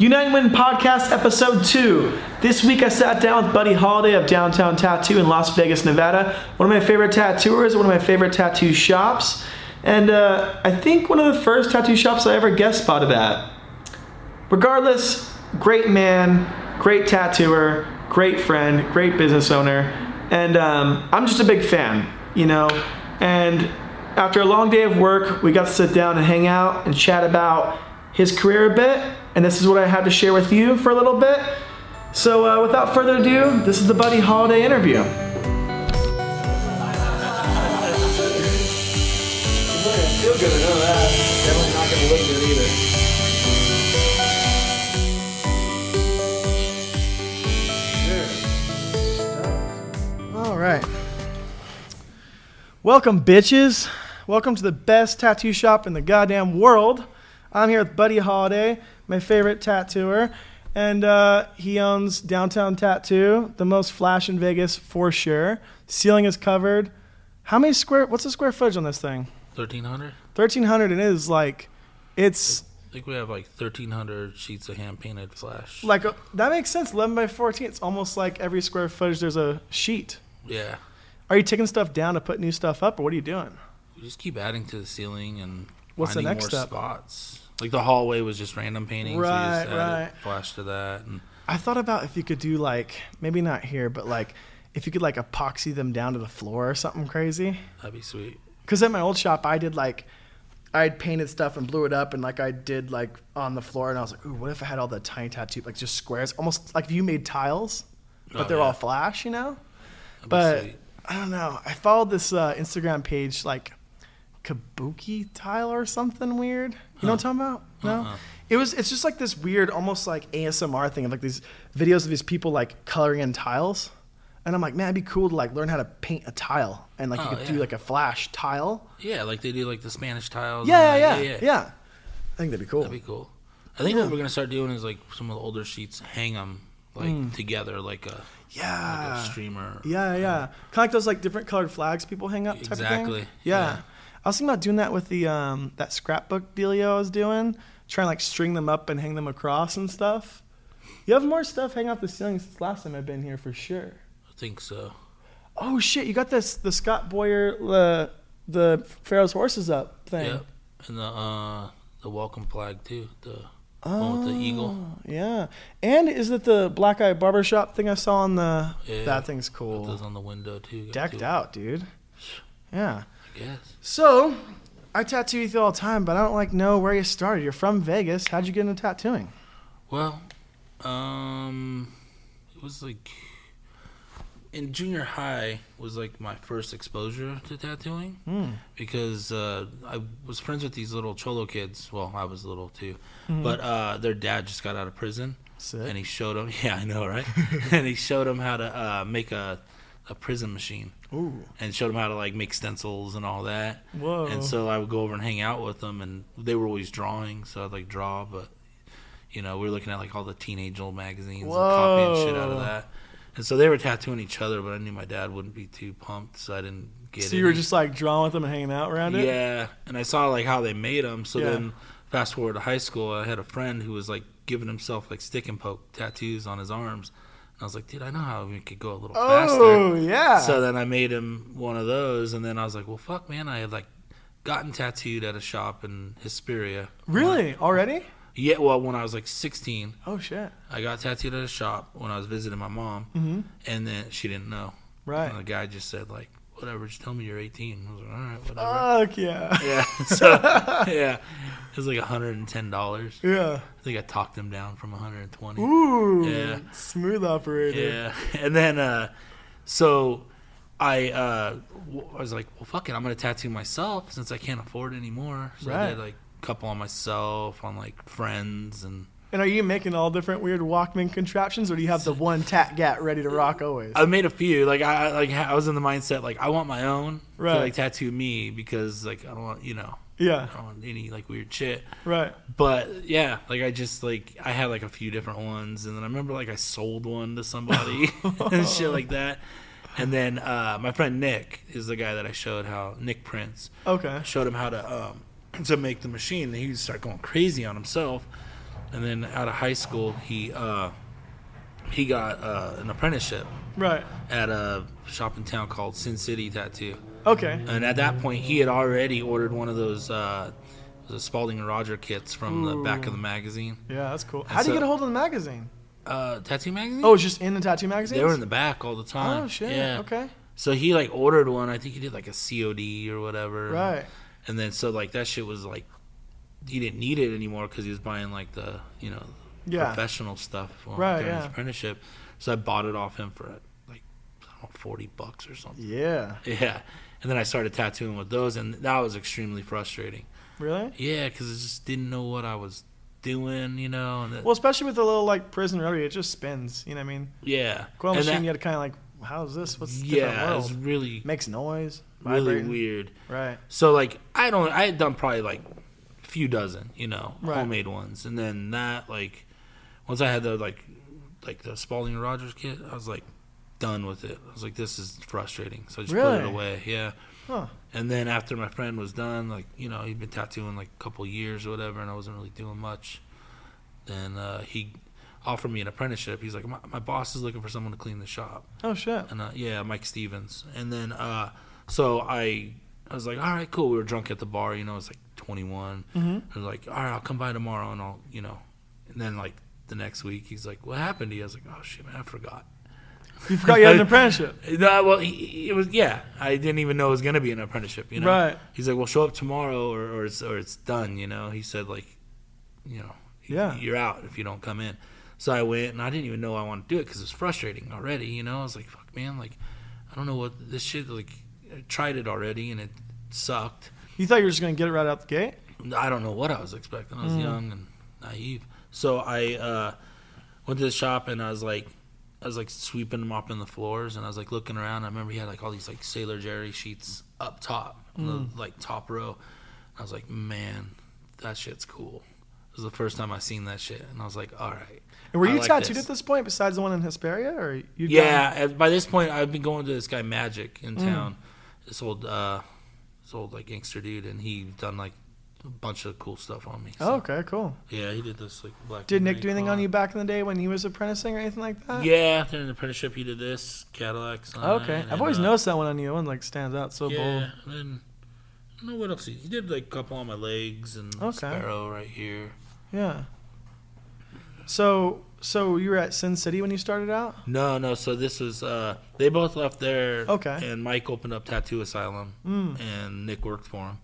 United Win Podcast, Episode 2. This week I sat down with Buddy Holiday of Downtown Tattoo in Las Vegas, Nevada. One of my favorite tattooers, one of my favorite tattoo shops, and uh, I think one of the first tattoo shops I ever guest spotted at. Regardless, great man, great tattooer, great friend, great business owner, and um, I'm just a big fan, you know. And after a long day of work, we got to sit down and hang out and chat about his career a bit and this is what I had to share with you for a little bit. So, uh, without further ado, this is the Buddy Holiday interview. All right. Welcome, bitches. Welcome to the best tattoo shop in the goddamn world. I'm here with Buddy Holiday, my favorite tattooer, and uh, he owns Downtown Tattoo, the most flash in Vegas for sure. Ceiling is covered. How many square? What's the square footage on this thing? Thirteen hundred. Thirteen hundred. It is like, it's. I think we have like thirteen hundred sheets of hand painted flash. Like a, uh, that makes sense. Eleven by fourteen. It's almost like every square footage there's a sheet. Yeah. Are you taking stuff down to put new stuff up, or what are you doing? We just keep adding to the ceiling and What's the next more step? spots. Like the hallway was just random paintings. Right, so right. Flash to that. And I thought about if you could do like maybe not here, but like if you could like epoxy them down to the floor or something crazy. that'd be sweet. Because at my old shop, I did like I painted stuff and blew it up, and like I did like on the floor, and I was like, ooh, what if I had all the tiny tattoo like just squares, almost like if you made tiles, but Oh, they're yeah. all flash, you know. That'd But. I don't know. I followed this uh, Instagram page like Kabuki tile or something weird. You know what I'm talking about? No. Uh-uh. It was. It's just like this weird, almost like ASMR thing of like these videos of these people like coloring in tiles, and I'm like, man, it'd be cool to like learn how to paint a tile and like you Oh, could do like a flash tile. Yeah, like they do like the Spanish tiles. Yeah, yeah, that. yeah, yeah. I think that'd be cool. That'd be cool. I think Yeah. what we're gonna start doing is like some of the older sheets, hang them like together, like a like Mm. yeah. a streamer. Yeah, yeah. Kind of like those like different colored flags people hang up type of Exactly, thing. Yeah. yeah. I was thinking about doing that with the um that scrapbook dealio I was doing, trying to like string them up and hang them across and stuff. You have more stuff hanging off the ceiling since last time I've been here for sure. I think so. Oh shit, you got this the Scott Boyer the the Pharaoh's horses up thing. Yep. And the uh the welcome flag too. The one with the eagle. Oh, Yeah. And is it the black eye barbershop thing I saw on the Yeah. that thing's cool. those on the window too. Decked out, dude. Yeah. Guess. So, I tattoo with you all the time, but I don't like know where you started. You're from Vegas. How'd you get into tattooing? Well, um, it was like in junior high was like my first exposure to tattooing Hmm. because uh, I was friends with these little cholo kids. Well, I was little too, Hmm. but uh, their dad just got out of prison, Sick. and he showed them. Yeah, I know, right? and he showed them how to uh, make a a prison machine Ooh. and showed them how to like make stencils and all that. Whoa. And so I would go over and hang out with them, and they were always drawing, so I'd like draw, but you know, we were looking at like all the teenage old magazines and copying shit out of that. And so they were tattooing each other, but I knew my dad wouldn't be too pumped, so I didn't get it. so you were just like drawing with them and hanging out around it? yeah. And I saw like how they made them. So Yeah. then, fast forward to high school, I had a friend who was like giving himself like stick and poke tattoos on his arms. I was like, dude, I know how we could go a little faster. Oh, yeah. So then I made him one of those, and then I was like, "Well, fuck, man!" I had like gotten tattooed at a shop in Hesperia. really? Already? Yeah. Well, when I was like 16, Oh, shit. I got tattooed at a shop when I was visiting my mom, Mm-hmm. and then she didn't know. Right. And the guy just said like, "Whatever, just tell me you're 18." I was like, "All right, whatever." Fuck yeah. yeah. So yeah, it was like 110 dollars. Yeah. I think I talked him down from 120. Ooh. Yeah. Smooth operator. Yeah, and then uh, so I uh, I was like, well, fuck it, I'm gonna tattoo myself since I can't afford it anymore. So I Right. did like a couple on myself, on like friends, and And are you making all different weird Walkman contraptions, or do you have the one tat gat ready to rock always? I made a few. Like I like I was in the mindset like I want my own Right. to like tattoo me because like I don't want you know yeah. I don't want any like weird shit. Right. But yeah, like I just like I had like a few different ones, and then I remember like I sold one to somebody and shit like that. And then uh, my friend Nick is the guy that I showed how Nick Prince Okay. I showed him how to um, to make the machine. And he started going crazy on himself, and then out of high school, he uh, he got uh, an apprenticeship Right. at a shop in town called Sin City Tattoo. Okay. And at that point, he had already ordered one of those uh, the Spaulding and Roger kits from the back of the magazine, Yeah, that's cool. How do you get a hold of the magazine? uh, tattoo magazine. Oh, it's just in the tattoo magazine. they were in the back all the time. Oh shit. Yeah. Okay. So he like ordered one. I think he did like a COD or whatever. Right. And then so like that shit was like he didn't need it anymore because he was buying like the you know Yeah. professional stuff for Right, during his apprenticeship. So I bought it off him for like I don't know, forty bucks or something. Yeah. Yeah. And then I started tattooing with those, and that was extremely frustrating. Really? Yeah, because I just didn't know what I was doing, you know. And that, Well, especially with the little like prison rotary, it just spins. You know what I mean? yeah, Coil machine, that- you had to kind of like, how's this? What's yeah, it was really, Makes noise. really weird. Right. So like, I don't, I had done probably like few dozen, you know, Right. homemade ones, and then that like, once I had the like, like the Spaulding Rogers kit, I was like done with it. I was like, this is frustrating, so I just put it away. Yeah. Huh. And then after my friend was done, like you know, he'd been tattooing like a couple years or whatever, and I wasn't really doing much. Then uh, he offered me an apprenticeship. He's like, my, my boss is looking for someone to clean the shop, Oh shit. and uh, yeah, Mike Stevens. And then uh, so I, I was like, all right, cool. We were drunk at the bar, you know, it's like 21. Mm-hmm. I was like, all right, I'll come by tomorrow, and I'll, you know. And then like the next week, he's like, what happened to you? I was like, oh shit, man, I forgot. You forgot you had an apprenticeship. No, well, he, it was yeah. I didn't even know it was gonna be an apprenticeship. You know, Right. He's like, "Well, show up tomorrow, or or it's or it's done." You know, he said like, you know, Yeah. you're out if you don't come in. So I went, and I didn't even know I wanted to do it because it was frustrating already. You know, I was like, "Fuck, man! Like, I don't know what this shit. Like, I tried it already, and it sucked. You thought you were just gonna get it right out the gate? I don't know what I was expecting. I was Mm. young and naive. So I uh, went to the shop and I was like, I was like sweeping, and mopping the floors, and I was like looking around. I remember he had like all these like Sailor Jerry sheets up top, Mm. the like top row. I was like, man, that shit's cool. It was the first time I seen that shit, and I was like, all right. And were you like tattooed this. at this point, besides the one in Hesperia, or you? Yeah, and by this point, I've been going to this guy Magic in Mm. town. This old, uh, this old like gangster dude, and he done like a bunch of cool stuff on me. Oh, okay, cool. yeah, he did this like black. Did Nick do anything on you back in the day when he was apprenticing or anything like that? Yeah, during the apprenticeship, he did this Cadillac. Okay, I've always uh, noticed that one on you. One like stands out so yeah, bold. and then I don't know what else he, he did. Like a couple on my legs and Okay. Sparrow right here. Yeah. So, so you were at Sin City when you started out? No, no. So this was uh, they both left there. Okay. And Mike opened up Tattoo Asylum, Mm. and Nick worked for him.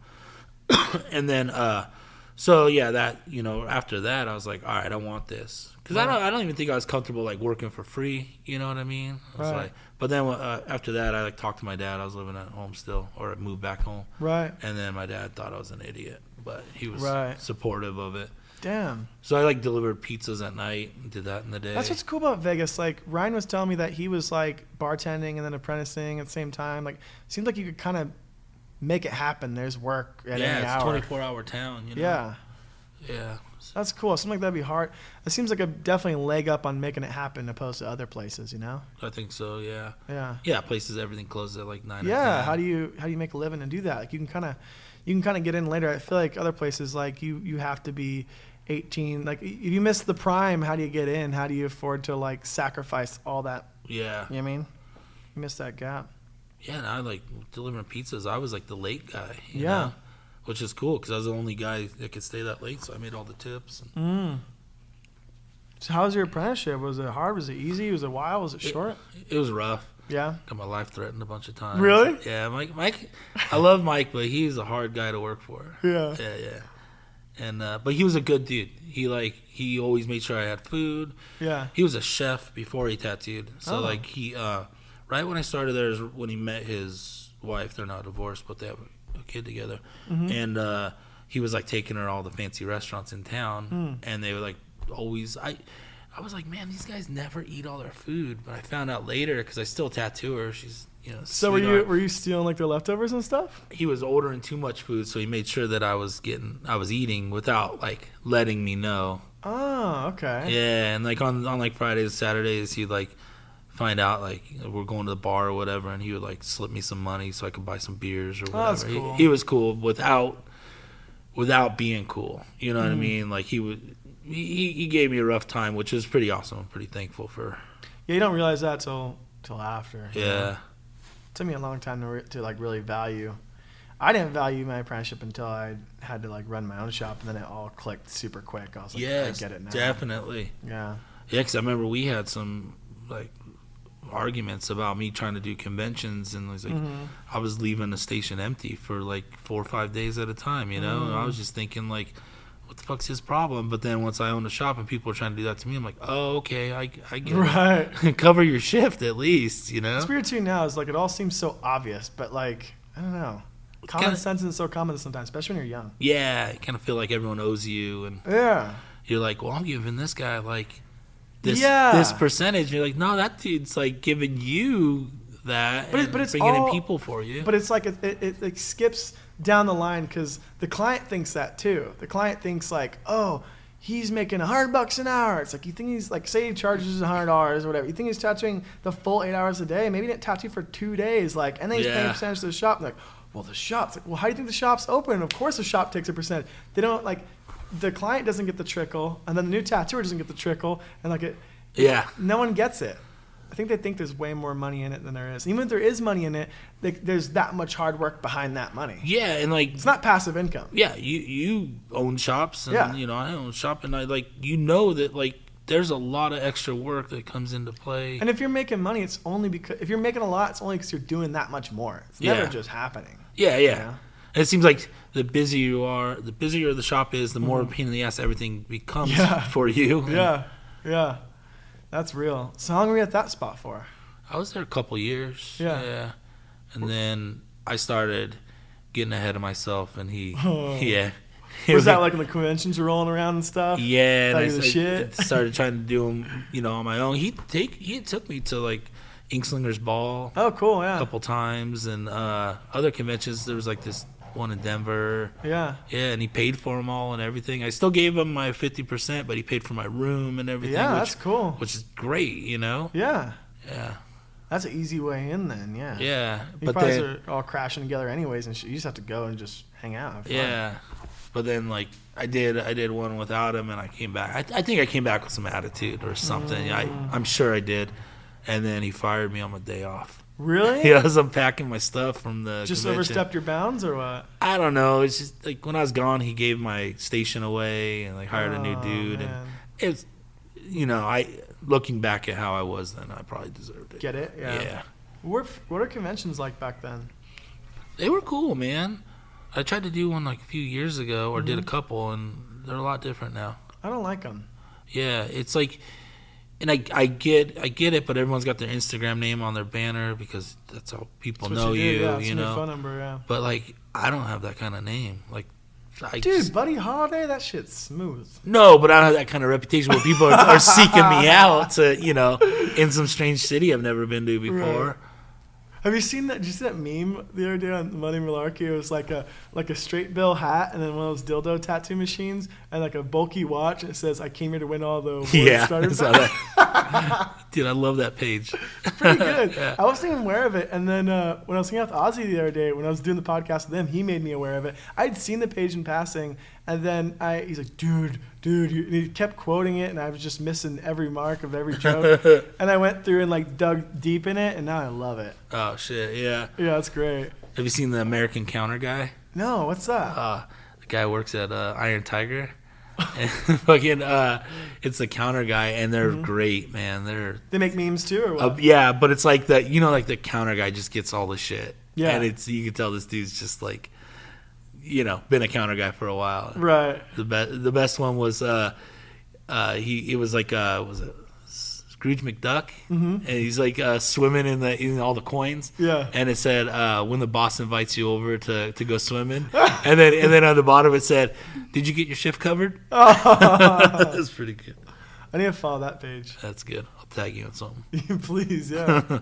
and then, uh, so yeah, that you know, after that, I was like, all right, I want this because I don't, I don't even think I was comfortable like working for free. You know what I mean? I was Right. like, but then uh, after that, I like talked to my dad. I was living at home still, or moved back home, Right. and then my dad thought I was an idiot, but he was Right. supportive of it. Damn. So I like delivered pizzas at night and did that in the day. That's what's cool about Vegas. Like Ryan was telling me that he was like bartending and then apprenticing at the same time. Like, seems like you could kind of make it happen. There's work at yeah, any hour. Yeah, it's twenty four hour town. You know? Yeah, yeah. that's cool. Seems like that'd be hard. It seems like a definitely leg up on making it happen opposed to other places. You know? I think so. Yeah, Yeah. yeah. Places everything closes at like nine. Yeah. Or 10. How do you how do you make a living and do that? Like you can kind of you can kind of get in later. I feel like other places like you you have to be 18. Like if you miss the prime, how do you get in? How do you afford to like sacrifice all that? Yeah, You know what I mean? You miss that gap. yeah. And I like delivering pizzas. I was like the late guy. Yeah. know? which is cool because I was the only guy that could stay that late, so I made all the tips. And Mm. So how was your apprenticeship? Was it hard? Was it easy? Was it wild? Was it short? it was rough. Yeah. Got my life threatened a bunch of times. Really? Yeah, Mike. Mike, I love Mike, but he's a hard guy to work for. Yeah. Yeah, yeah. And uh, but he was a good dude. He like he always made sure I had food. Yeah. He was a chef before he tattooed. So Oh. like he uh right when I started there is when he met his wife. They're not divorced, but they have a, kid together. Mm-hmm. And uh he was like taking her all the fancy restaurants in town Hmm. and they were like always I I was like, man, these guys never eat all their food. But I found out later because I still tattoo her. She's, you know, So were you were you stealing like their leftovers and stuff? He was ordering too much food, so he made sure that I was getting, I was eating without like letting me know. Oh, okay. Yeah, and like on on like Fridays, Saturdays, he'd like find out like we're going to the bar or whatever, and he would like slip me some money so I could buy some beers or Oh, whatever. that's He- cool. He, was cool without without being cool. You know what I Mm. mean? Like he would he, he gave me a rough time, which is pretty awesome. I'm pretty thankful for. Yeah, you don't realize that till till after. you know? Yeah. took me a long time to, re- to like really value. I didn't value my apprenticeship until I had to like run my own shop, and then it all clicked super quick. I was like, yes, I get it now. definitely. Yeah. Yeah, because I remember we had some like arguments about me trying to do conventions, and it was like Mhm. I was leaving the station empty for like four or five days at a time. You know, and I was just thinking like, what the fuck's his problem? But then once I own a shop and people are trying to do that to me, I'm like, oh, okay, I, I get Right. it. Cover your shift at least. You know. It's weird too now. Is like it all seems so obvious, but like I don't know. Common Kinda- sense isn't so common sometimes, especially when you're young. Yeah, you kind of feel like everyone owes you, and Yeah. you're like, well, I'm giving this guy like this Yeah. this percentage. You're like, no, that dude's like giving you that, But it- and but it's bringing all- in people for you. But it's like it, it, it like skips down the line because the client thinks that too. The client thinks like, oh, he's making a hundred bucks an hour. It's like you think he's like, say he charges a hundred dollars or whatever. You think he's tattooing the full eight hours a day? Maybe he didn't tattoo for two days. Like, and then he's paying Yeah. a percentage to the shop. Like, well, the shop's like, well, how do you think the shop's open? Of course, the shop takes a percent. They don't like. The client doesn't get the trickle, and then the new tattooer doesn't get the trickle, and like it, yeah, no one gets it. I think they think there's way more money in it than there is. Even if there is money in it, they, there's that much hard work behind that money. yeah, and like It's not passive income. yeah, you you own shops, and Yeah. you know I own a shop, and I like you know that like there's a lot of extra work that comes into play. And if you're making money, it's only because if you're making a lot, it's only because you're doing that much more. It's never Yeah. just happening. yeah, yeah. know? It seems like the busier you are, the busier the shop is, the more pain in the ass everything becomes Mm-hmm. Yeah. for you. Yeah, yeah, that's real. So how long were you at that spot for? I was there a couple years. Yeah. And then I started getting ahead of myself, and he, Oh. yeah. Was that like when the conventions were rolling around and stuff? Yeah, and I started, started trying to do them, you know, on my own. He take he took me to like Inkslingers Ball Oh, cool. Yeah, a Yeah. couple times, and uh, other conventions. There was like this one in Denver. Yeah. Yeah, and he paid for them all and everything. I still gave him my fifty percent, but he paid for my room and everything. Yeah, which, that's cool. Which is great, you know. Yeah. Yeah, That's an easy way in then. Yeah. yeah. You But guys are all crashing together anyways, and you just have to go and just hang out. Yeah, but then like I did, I did one without him, and I came back. I, I think I came back with some attitude or something. I, mm. I'm sure I did. And then he fired me on my day off. Really? Yeah, I was unpacking my stuff from the Just convention. overstepped your bounds or what? I don't know. It's just like when I was gone, he gave my station away and like hired a new Oh, dude, and it's you know I looking back at how I was then, I probably deserved it. Get it? Yeah. yeah. What what are conventions like back then? They were cool, man. I tried to do one like a few years ago, or Mm-hmm. did a couple, and they're a lot different now. I don't like them. Yeah, it's like, and I I get I get it, but everyone's got their Instagram name on their banner because that's how people know you, do, yeah, you it's in your know. phone number, yeah. But like, I don't have that kind of name. Like, I Dude, just- Buddy Holiday, that shit's smooth. no, but I don't have that kind of reputation where people are, are seeking me out to you know in some strange city I've never been to before. Right. Have you seen that? Did you see that meme the other day on Money Malarkey? It was like a like a straight bill hat and then one of those dildo tattoo machines and like a bulky watch. It says, "I came here to win all the awards." Yeah, starter I saw packs." that. Dude, I love that page. It's pretty good. Yeah. I wasn't even aware of it. And then uh, when I was hanging out with Ozzy the other day, when I was doing the podcast with him, he made me aware of it. I'd seen the page in passing, and then I, he's like, dude, dude. And he kept quoting it, and I was just missing every mark of every joke. and I went through and like dug deep in it, and now I love it. Oh shit, yeah. Yeah, that's great. Have you seen the American Counter guy? No, what's that? Uh, the guy works at uh, Iron Tiger. fucking, uh, it's the counter guy, and they're great, man. They're they make memes too, or what? uh, yeah, but it's like the you know like the counter guy just gets all the shit. Yeah. and it's you can tell this dude's just like, you know, been a counter guy for a while. right. The best the best one was uh, uh, he it was like uh, was it Scrooge McDuck, Mm-hmm. and he's like uh, swimming in the in all the coins. Yeah. and it said uh, when the boss invites you over to, to go swimming, and then and then on the bottom it said, "Did you get your shift covered?" That's pretty good. I need to follow that page. That's good. I'll tag you on something. Please, yeah.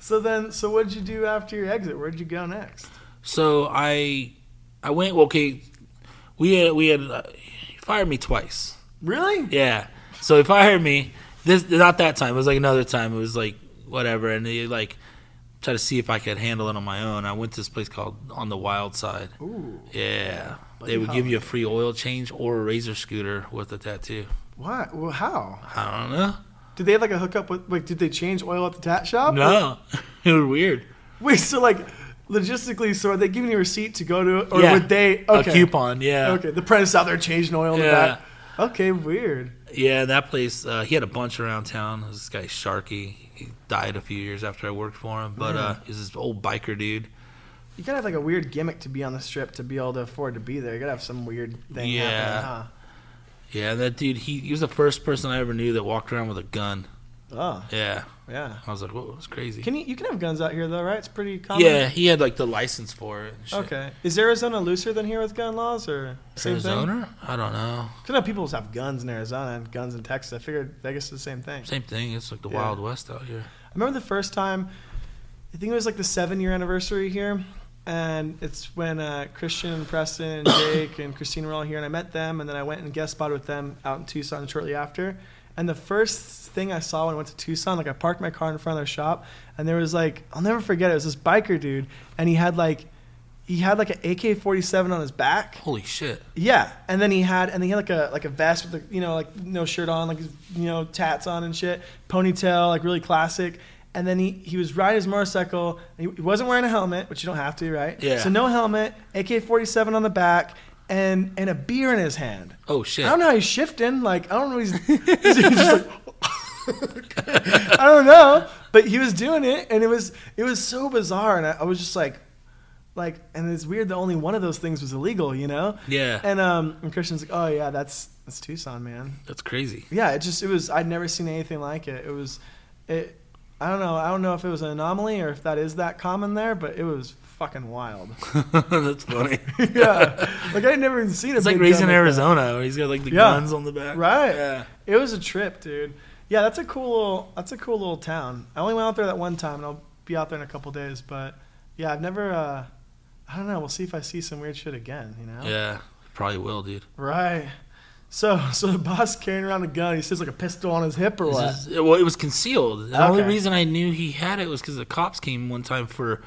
so then, so what did you do after your exit? Where did you go next? So I I went okay. We had we had uh, fired me twice. Really? Yeah. So he fired me. This not that time. It was like another time. It was like whatever, and he like tried to see if I could handle it on my own. I went to this place called On the Wild Side. Ooh. Yeah. they would give you a free oil change or a razor scooter with a tattoo. What? Well, how? I don't know. Did they have like a hookup with? Like, did they change oil at the tat shop? No, it was weird. Wait, so like, logistically, so are they giving you a receipt to go to, or Yeah. would they? Okay. A coupon, yeah. Okay, the apprentice out there changing oil in the back. Okay, weird. Yeah, that place. Uh, he had a bunch around town. This guy Sharky. He died a few years after I worked for him, but uh, he's this old biker dude. You gotta have like a weird gimmick to be on the strip to be able to afford to be there. You gotta have some weird thing Yeah. happening, huh? Yeah, that dude. He, he was the first person I ever knew that walked around with a gun. Oh, Yeah, yeah. I was like, whoa, it's crazy. Can you you can have guns out here though, right? It's pretty common. yeah, he had like the license for it. and shit. Okay. Is Arizona looser than here with gun laws, or same thing? Arizona? I don't know. Because I know people have guns in Arizona and guns in Texas. I figured Vegas is the same thing. Same thing. It's like the Yeah. Wild West out here. I remember the first time, I think it was like the seven year anniversary here. And it's when uh, Christian and Preston and Jake and Christine were all here, and I met them, and then I went and guest spotted with them out in Tucson shortly after. And the first thing I saw when I went to Tucson, like I parked my car in front of their shop, and there was like I'll never forget it. It was this biker dude, and he had like he had like an AK forty seven on his back, Holy shit. yeah, and then he had and he had like a like a vest with the you know like no shirt on, like you know tats on and shit, ponytail, like really classic. And then he, he was riding his motorcycle. He, he wasn't wearing a helmet, which you don't have to, right? Yeah. So no helmet, AK forty seven on the back, and and a beer in his hand. Oh shit. I don't know how he's shifting. Like I don't know. He's, he's just like I don't know, but he was doing it, and it was it was so bizarre, and I, I was just like, like, and it's weird that only one of those things was illegal, you know? Yeah. And um, and Christian's like, oh yeah, that's that's Tucson, man. That's crazy. Yeah, it just it was. I'd never seen anything like it. It was, it. I don't know. I don't know if it was an anomaly or if that is that common there, but it was fucking wild. That's funny. yeah, like I'd never even seen it. It's like raising Arizona, where he's got like the Yeah. guns on the back. Right. Yeah. It was a trip, dude. Yeah, that's a cool little that's a cool little town. I only went out there that one time and I'll be out there in a couple days, but yeah, I've never uh I don't know, we'll see if I see some weird shit again, you know? Yeah. Probably will, dude. Right. So so the boss carrying around a gun, he says like a pistol on his hip or This what? is- well, it was concealed. The only reason I knew he had it was because the cops came one time for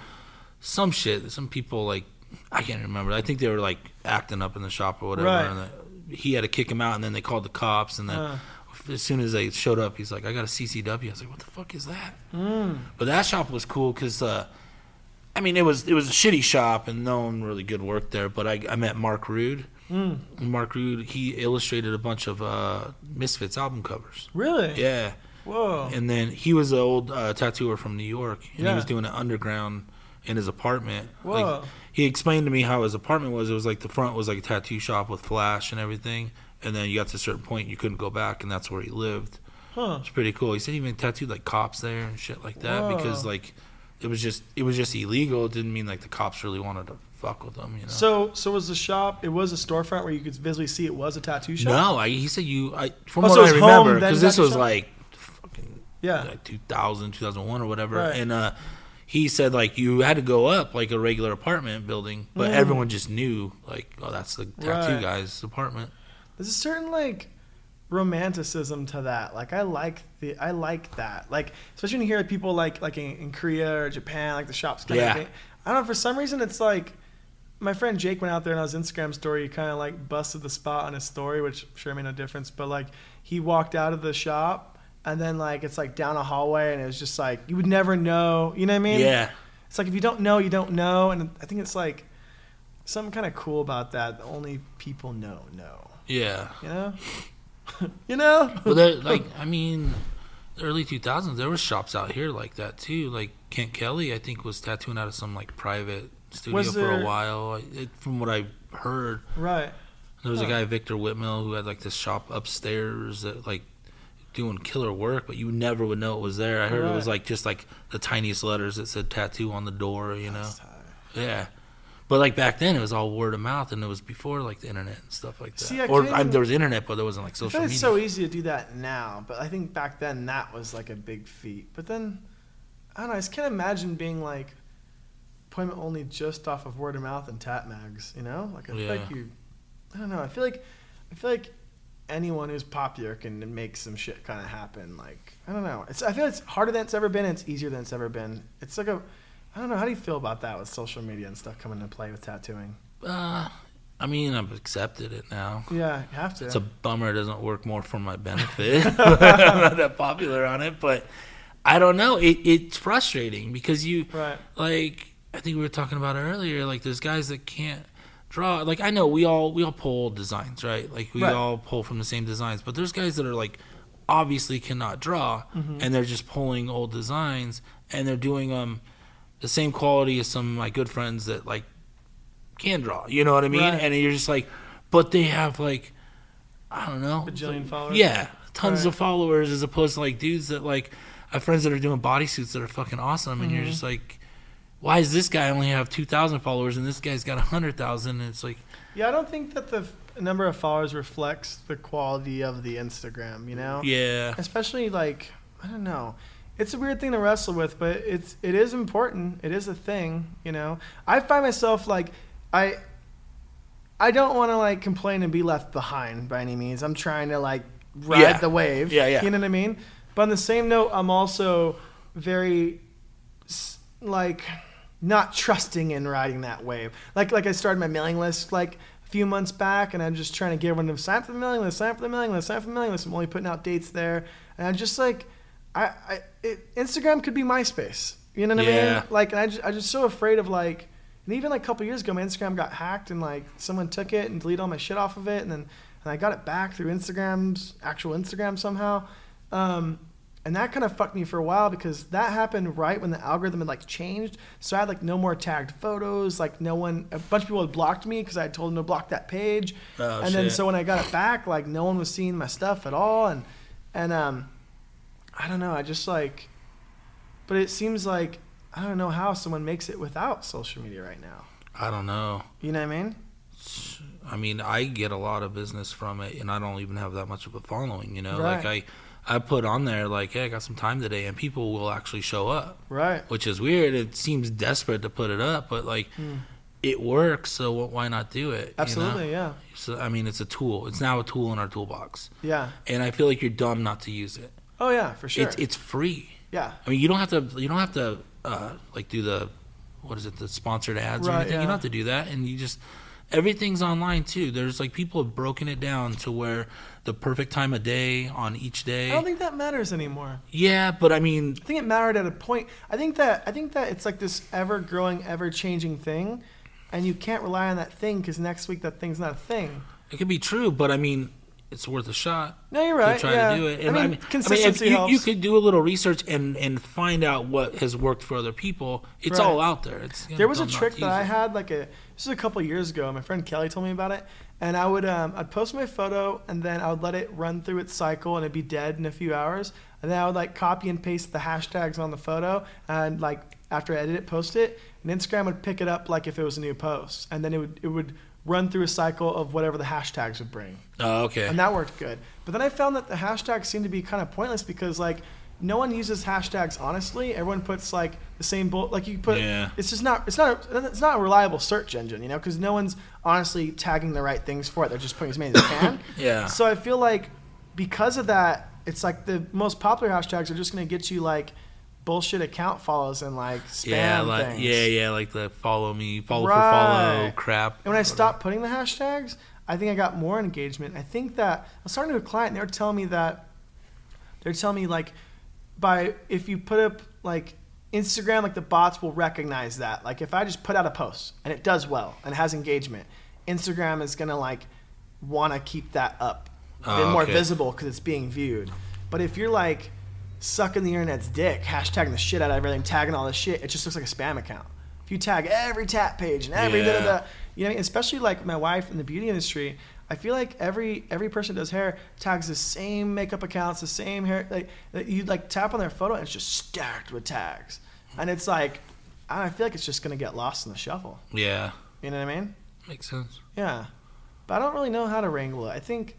some shit. Some people like I can't remember. I think they were like acting up in the shop or whatever. Right. And the, he had to kick him out, and then they called the cops. And then Uh. as soon as they showed up, he's like, "I got a CCW." I was like, "What the fuck is that?" Mm. But that shop was cool because. Uh, I mean, it was it was a shitty shop and no one really good worked there. But I, I met Mark Rude. Mm. Mark Rude, he illustrated a bunch of uh, Misfits album covers. Really? Yeah, Whoa. and then he was an old uh, tattooer from New York, and Yeah. he was doing an underground in his apartment. Whoa. Like, he explained to me how his apartment was. It was like the front was like a tattoo shop with flash and everything, and then you got to a certain point you couldn't go back, and that's where he lived. Huh. It's pretty cool. He said he even tattooed like cops there and shit like that Whoa. because like it was just it was just illegal. It didn't mean like the cops really wanted to fuck with them. You know. So so was the shop it was a storefront where you could visibly see it was a tattoo shop? no, I, he said you. I from Oh, what so I it was home, remember because this was shop? like fucking Yeah. like 2000, 2001 or whatever. Right. And uh, he said like you had to go up like a regular apartment building, but Mm. everyone just knew like oh that's the tattoo Right. guy's apartment. There's a certain like romanticism to that. Like I like the I like that. Like especially when you hear people like like in, in Korea or Japan, like the shops kind Yeah. of. I don't know. For some reason, it's like my friend Jake went out there and on his Instagram story, he kind of like busted the spot on his story, which sure made no difference. But like he walked out of the shop and then like it's like down a hallway and it was just like you would never know. You know what I mean? yeah, It's like if you don't know, you don't know, and I think it's like something kind of cool about that. Only people know know. yeah. You know? you know? Well, there, like I mean, early 2000s, there was shops out here like that too. Like Kent Kelly, I think, was tattooing out of some like private studio Was for a while. It, from what I heard, Right. there was a guy Victor Whitmill who had like this shop upstairs that like doing killer work, but you never would know it was there. I heard it was like just like the tiniest letters that said tattoo on the door. You know, yeah. But like back then, it was all word of mouth, and it was before like the internet and stuff like that. See, I or I, there was internet, but there wasn't like social feel media. it's so easy to do that now, but I think back then that was like a big feat. But then, I don't know, I just can't imagine being like appointment only just off of word of mouth and tat mags, you know? Like I feel like you, I don't know, I feel like, I feel like anyone who's popular can make some shit kind of happen. Like, I don't know. It's, I feel it's harder than it's ever been. It's easier than it's ever been. It's like a, I don't know. How do you feel about that with social media and stuff coming into play with tattooing? Uh, I mean, I've accepted it now. Yeah, you have to. It's a bummer it doesn't work more for my benefit. I'm not that popular on it, but I don't know. It, it's frustrating because you right. like I think we were talking about earlier. Like there's guys that can't draw. Like I know we all we all pull designs, right? Like we Right. all pull from the same designs, but there's guys that are like obviously cannot draw, Mm-hmm. and they're just pulling old designs and they're doing um the same quality as some of my good friends that like can draw. You know what I mean? Right. And you're just like, but they have like I don't know, Bajillion followers? Yeah, tons Right. of followers as opposed to like dudes that like I have friends that are doing bodysuits that are fucking awesome, and you're Mm-hmm. just like, why does this guy only have two thousand followers and this guy's got a hundred thousand? And it's like, Yeah, I don't think that the f- number of followers reflects the quality of the Instagram. You know. yeah, especially like I don't know. It's a weird thing to wrestle with, but it's it is important. It is a thing, you know. I find myself like I I don't want to like complain and be left behind by any means. I'm trying to like ride Yeah. the wave. Yeah, yeah. You know what I mean? But on the same note, I'm also very like not trusting in riding that wave. Like like I started my mailing list like a few months back, and I'm just trying to get everyone to sign up for the mailing list, sign up for the mailing list, sign up for the mailing list. I'm only putting out dates there, and I'm just like, I, I it, Instagram could be MySpace. You know what I mean? Like, and I just, I'm just so afraid of like, and even like a couple years ago, my Instagram got hacked, and like someone took it and deleted all my shit off of it, and then and I got it back through Instagram's actual Instagram somehow. Um, and that kind of fucked me for a while because that happened right when the algorithm had like changed. So I had like no more tagged photos. Like no one, a bunch of people had blocked me because I had told them to block that page. Oh, and then so when I got it back, like no one was seeing my stuff at all. And and um, I don't know. I just like, but it seems like I don't know how someone makes it without social media right now. I don't know. You know what I mean? I mean, I get a lot of business from it, and I don't even have that much of a following. You know, like I, Right. I put on there like, hey, I got some time today, and people will actually show up, Right. which is weird. It seems desperate to put it up, but like, it works. So why not do it? you know? Absolutely. Yeah. So I mean, it's a tool. It's now a tool in our toolbox, Yeah. and I feel like you're dumb not to use it. Oh yeah, for sure. It's it's free. yeah. I mean, you don't have to. You don't have to uh, like do the what is it? The sponsored ads or Right, anything. You don't have to do that, and you just everything's online too. There's like people have broken it down to where the perfect time of day on each day. I don't think that matters anymore. yeah, but I mean, I think it mattered at a point. I think that I think that it's like this ever growing, ever changing thing, and you can't rely on that thing because next week that thing's not a thing. it could be true. But I mean, it's worth a shot. No, you're right. to try yeah. to do it. I And mean, I mean, I consistency mean, if helps. you, you could do a little research and and find out what has worked for other people. It's Right. all out there. It's there was a trick that I had like a this was a couple years ago. My friend Kelly told me about it, and I would um, I'd post my photo and then I would let it run through its cycle and it'd be dead in a few hours, and then I would like copy and paste the hashtags on the photo and like after I edit it, post it, and Instagram would pick it up like if it was a new post, and then it would it would run through a cycle of whatever the hashtags would bring. Oh, okay. and that worked good. But then I found that the hashtags seem to be kind of pointless because like no one uses hashtags honestly. Everyone puts like the same bull like you put. Yeah. It's just not. It's not. A, it's not a reliable search engine, you know, because no one's honestly tagging the right things for it. They're just putting as many as they can. Yeah. So I feel like because of that, it's like the most popular hashtags are just going to get you like bullshit account follows and like spam yeah, like things. yeah, yeah, like the follow me, follow for Right. follow crap. And when I stopped putting the hashtags, I think I got more engagement. I think that I was talking to a client, and they were telling me that they're telling me like by if you put up like Instagram, like the bots will recognize that. Like if I just put out a post and it does well and has engagement, Instagram is gonna like want to keep that up, Oh, and more okay. visible because it's being viewed. But if you're like sucking the internet's dick, hashtagging the shit out of everything, tagging all this shit, it just looks like a spam account. If you tag every tap page and every da da da, you know, especially like my wife in the beauty industry, I feel like every every person that does hair tags the same makeup accounts, the same hair. Like you like tap on their photo and it's just stacked with tags, and it's like I, don't I feel like it's just gonna get lost in the shuffle. Yeah, You know what I mean? makes sense. Yeah, but I don't really know how to wrangle it. I think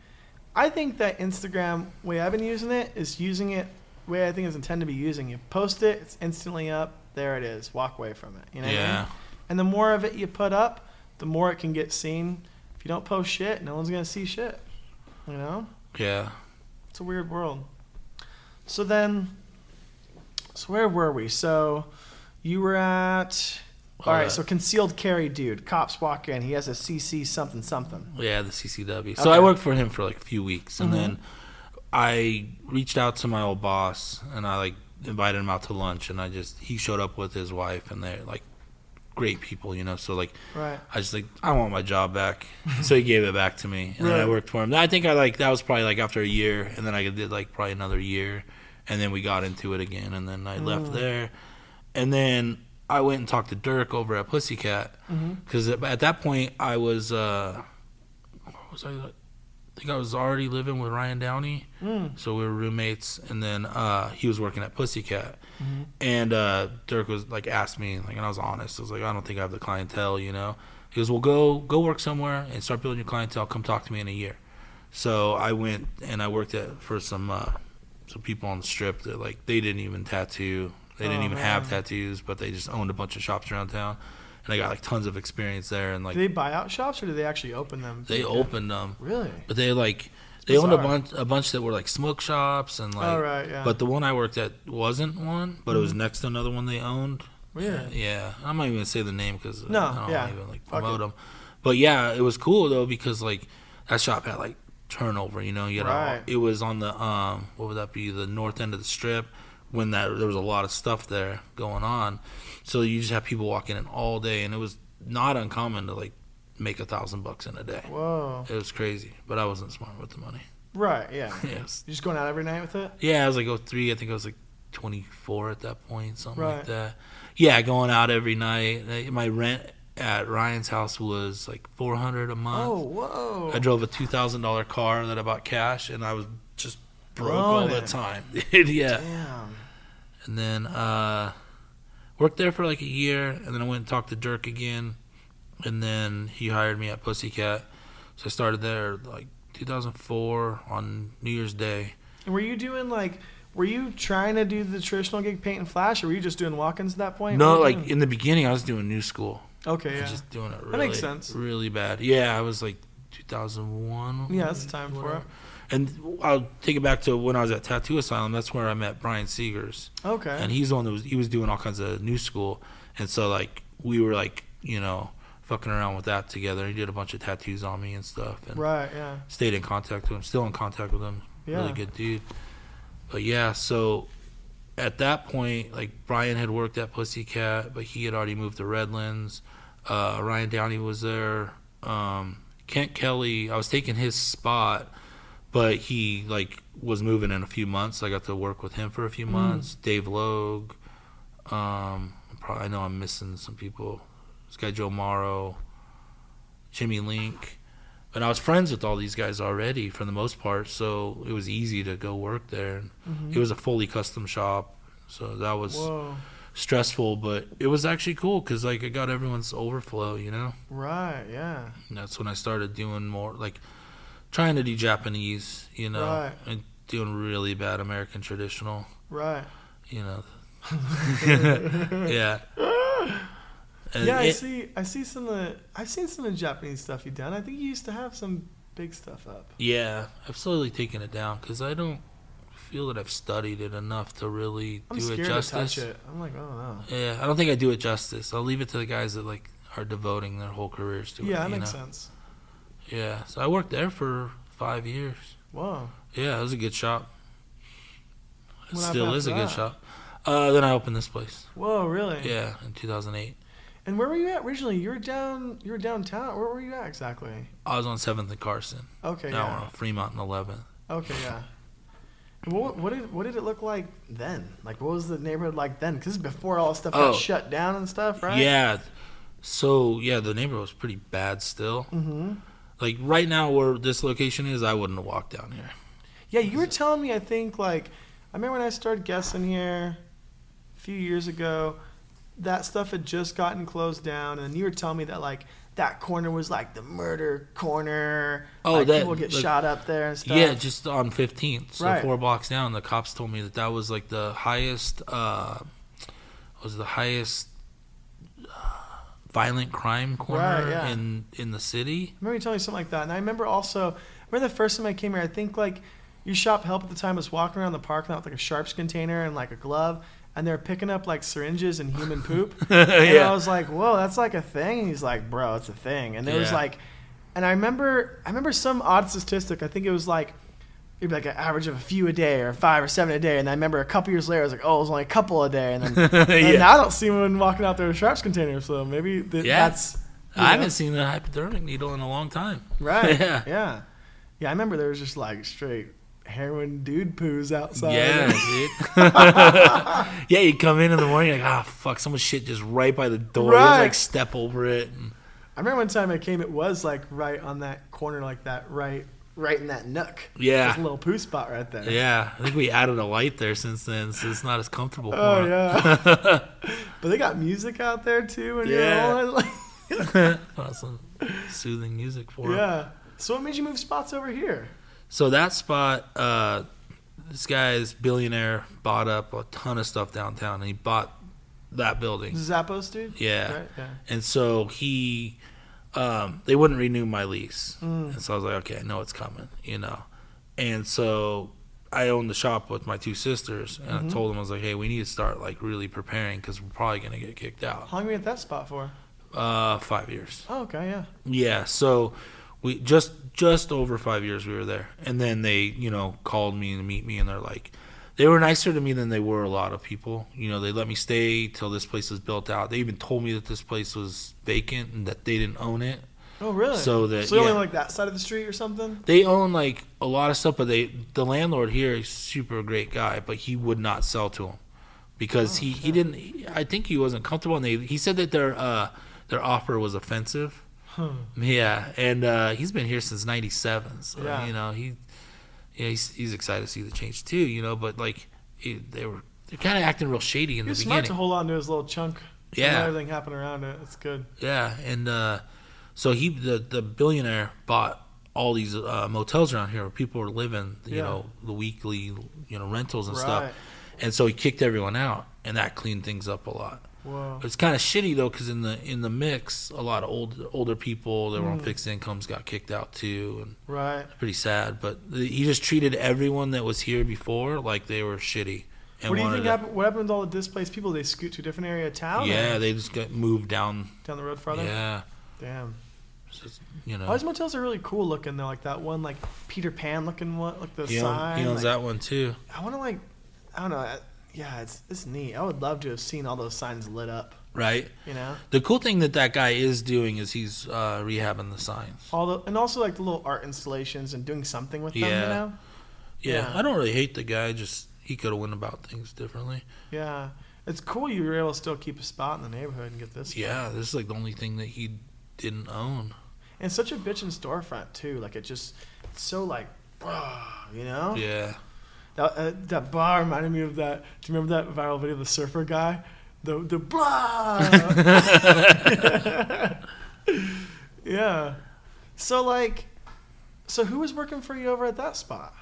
I think that Instagram way I've been using it is using it way I think it's intended to be using. You post it, it's instantly up. There it is. Walk away from it. You know what I mean? Yeah, And the more of it you put up, the more it can get seen. If you don't post shit, no one's gonna see shit. You know? yeah. It's a weird world. So then, so where were we? So you were at All right, that. so concealed carry dude. Cops walk in. He has a CC something something. Yeah, the CCW. So Okay. I worked for him for like a few weeks, and Mhm. then I reached out to my old boss, and I like invited him out to lunch, and I just he showed up with his wife, and they're like great people, you know. So like Right. I just like I want my job back, so he gave it back to me, and then I worked for him. I think I like that was probably like after a year, and then I did like probably another year, and then we got into it again, and then I left Mm. there, and then I went and talked to Dirk over at Pussycat Mm-hmm. because at that point I was uh, what was I? I think I was already living with Ryan Downey, Mm. so we were roommates, and then uh, he was working at Pussycat, Mhm. and uh, Dirk was like asked me, like, and I was honest. I was like, I don't think I have the clientele, you know. He goes, well, go go work somewhere and start building your clientele. Come talk to me in a year. So I went and I worked at for some uh, some people on the strip that like they didn't even tattoo. They didn't Oh, even have tattoos, but they just owned a bunch of shops around town, and I got like tons of experience there. And like do they buy out shops or do they actually open them? they opened them, Really? but they like they owned a bunch a bunch that were like smoke shops and like. All right. Yeah. But the one I worked at wasn't one, but it was next to another one they owned. Yeah, Yeah, I'm not even gonna say the name because No, I don't yeah. even like promote them. But yeah, it was cool though because like that shop had like turnover. You know, you know, Right. it was on the um, what would that be? The north end of the strip. When that there was a lot of stuff there going on, so you just have people walking in all day, and it was not uncommon to like make a thousand bucks in a day. Whoa. It was crazy, but I wasn't smart with the money. Right. Yeah. Yeah, You're just going out every night with it. yeah, I was like oh three. I think I was like twenty four at that point, something Right. like that. Yeah, going out every night. My rent at Ryan's house was like four hundred a month. Oh, whoa. I drove a two thousand dollar car that I bought cash, and I was just broke all the time. yeah, Damn. and then uh, worked there for like a year, and then I went and talked to Dirk again, and then he hired me at Pussycat. So I started there like 2004 on New Year's Day. And were you doing like? Were you trying to do the traditional gig paint and flash, or were you just doing walk-ins at that point? No, What were you like doing? in the beginning, I was doing new school. okay, yeah, just doing it really, That makes sense. really bad. Yeah, I was like 2001. yeah, that's the time for it. And I'll take it back to when I was at Tattoo Asylum. That's where I met Brian Seegers, Okay, and he's the one that was he was doing all kinds of new school, and so like we were like you know fucking around with that together. He did a bunch of tattoos on me and stuff, and right, yeah, stayed in contact with him. Still in contact with him. Yeah. Really good dude. But yeah, so at that point, like Brian had worked at Pussycat, but he had already moved to Redlands. Uh, Ryan Downey was there. Um, Kent Kelly, I was taking his spot, but he like was moving in a few months. I got to work with him for a few Mm. months. Dave Logue. Um, probably, I know I'm missing some people. This guy Joe Morrow, Jimmy Link. But I was friends with all these guys already for the most part, so it was easy to go work there. Mhm. It was a fully custom shop, so that was Whoa, stressful, but it was actually cool because like it got everyone's overflow, you know. right, yeah, And that's when I started doing more like trying to do Japanese, you know, Right. and doing really bad American traditional, right. you know. yeah. And yeah, I it- see. I see some of the. I've seen some of the Japanese stuff you've done. I think you used to have some big stuff up. Yeah, I've slowly taken it down because I don't feel that I've studied it enough to really I'm do it justice. to it. I'm like, oh no. Yeah, I don't think I do it justice. I'll leave it to the guys that like are devoting their whole careers to it. Yeah, that you makes know? sense. Yeah, so I worked there for five years. Wow. Yeah, it was a good shop. It What still is a good that? shop. Uh, then I opened this place. Whoa, really? Yeah, in 2008. And where were you at originally? You were down. You were downtown. Where were you at exactly? I was on Seventh and Carson. Okay. now yeah. we're on Fremont and 11th. Okay, yeah. What, what did what did it look like then? Like, what was the neighborhood like then? Because before all stuff Oh. got shut down and stuff, right? Yeah. So yeah, the neighborhood was pretty bad still. Mm-hmm. Like right now, where this location is, I wouldn't have walked down here. Yeah, you were telling me. I think like I remember when I started guessing here a few years ago. That stuff had just gotten closed down, and you were telling me that like that corner was like the murder corner. Oh, like, that- people get shot up there and stuff. Yeah, just on 15th, so Right. four blocks down. The cops told me that that was like the highest, uh, was the highest violent crime corner Right, yeah. in in the city. I remember you telling me something like that. And I remember also, I remember the first time I came here, I think like your shop help at the time was walking around the parking lot with like a sharps container and like a glove. and they're picking up like syringes and human poop. And I was like, "Whoa, that's like a thing." And he's like, "Bro, it's a thing." And there was like, and I remember, I remember some odd statistic. I think it was like, it'd be like an average of a few a day or five or seven a day. And I remember a couple years later, I was like, "Oh, it was only a couple a day." And then and now I don't see anyone walking out there with sharps containers. So maybe th- Yeah. that's you I know? haven't seen a hypodermic needle in a long time. right. Yeah. yeah, yeah. I remember there was just like straight heroin dude poos outside. Yeah, dude. yeah, you come in in the morning, like, ah, fuck, someone's shit just right by the door. You Right. like step over it. And, I remember one time I came, it was like right on that corner, like that, right, right in that nook. Yeah. There's a little poo spot right there. yeah, I think we added a light there since then, so it's not as comfortable. For Oh yeah. but they got music out there too, when Yeah. you're rolling. Like, awesome, soothing music for 'em. yeah. So what made you move spots over here? So that spot, uh, this guy's billionaire bought up a ton of stuff downtown, and he bought that building. Zappos, dude. Yeah. Right? Yeah. And so he, um, they wouldn't renew my lease, Mm. and so I was like, okay, I know it's coming, you know. And so I owned the shop with my two sisters, and Mm-hmm. I told them I was like, hey, we need to start like really preparing because we're probably gonna get kicked out. How long were you at that spot for? Uh, five years. Oh, okay, yeah. Yeah, so we just just over five years we were there, and then they you know called me to meet me, and they're like, they were nicer to me than they were a lot of people. You know, they let me stay till this place was built out. They even told me that this place was vacant and that they didn't own it. Oh, really? So that- so only yeah. like that side of the street or something? They own like a lot of stuff, but they the landlord here is super great guy, but he would not sell to him because he he didn't. I think he wasn't comfortable, and they he said that their uh their offer was offensive. Huh. Yeah, and uh, he's been here since '97, so Yeah. you know he, yeah, he's, he's excited to see the change too. You know, but like it, they were they're kind of acting real shady in He the was smart to hold on to his little chunk. Yeah. Everything happened around it. It's good. Yeah, and uh, so he the the billionaire bought all these uh, motels around here where people were living. You Yeah. know, the weekly you know rentals and Right. stuff, and so he kicked everyone out, and that cleaned things up a lot. Whoa. It's kind of shitty though, because in the in the mix, a lot of old older people that were on Mm. fixed incomes got kicked out too, and Right. pretty sad. But he just treated everyone that was here before like they were shitty. What do you think to- happened? What happened with all the displaced people? They scoot to a different area of town? Yeah, or they just got moved down. down the road farther. Yeah, Damn. it's, you know. All these motels are really cool looking though. Like that one, like Peter Pan looking one, like the he, sign. he owns like, that one too. I want to like, I don't know. Yeah, it's it's neat. I would love to have seen all those signs lit up. Right. You know, The cool thing that that guy is doing is he's uh, rehabbing the signs. all the and also like the little art installations and doing something with them. Yeah. You know. Yeah, Yeah. I don't really hate the guy. Just he could have went about things differently. Yeah, it's cool you were able to still keep a spot in the neighborhood and get this. Yeah, this is like the only thing that he didn't own. And such a bitchin' storefront too. Like it just, it's so like, you know. Yeah. That, uh, that bar reminded me of that. Do you remember that viral video of the surfer guy? The the blah. yeah. So like, so who was working for you over at that spot?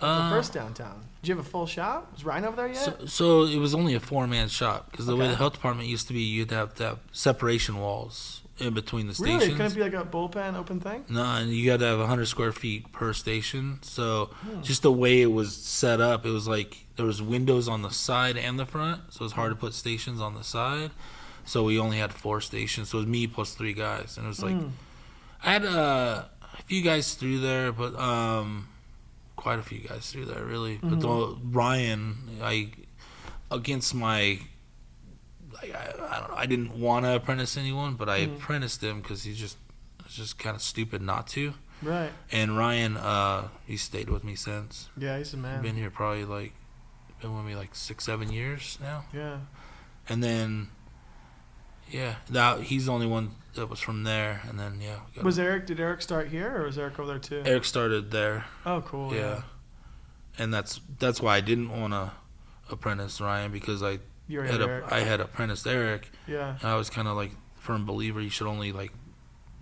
the Uh, first downtown. Did you have a full shop? Was Ryan over there yet? So, so it was only a four man shop because the way the health department used to be, you'd have to have separation walls in between the really? stations. Couldn't it be like a bullpen open thing? No, and you got to have 100 square feet per station. So Hmm. just the way it was set up, it was like there was windows on the side and the front, so it was hard to put stations on the side. So we only had four stations. So it was me plus three guys, and it was like Mm. I had uh, a few guys through there, but um, quite a few guys through there really. But the, Ryan, I against my like I, I don't know, I didn't want to apprentice anyone, but I Mm. apprenticed him because he's just it's just kind of stupid not to. Right. And Ryan, uh, he stayed with me since. Yeah, he's a man. Been here probably like been with me like six, seven years now. yeah. And then, yeah, that he's the only one that was from there. And then yeah, Was Eric? Did Eric start here, or was Eric over there too? Eric started there. Oh, cool. yeah. Yeah. and that's that's why I didn't want to apprentice Ryan because I You had a. I had apprenticed Eric, yeah. and I was kind of like firm believer you should only like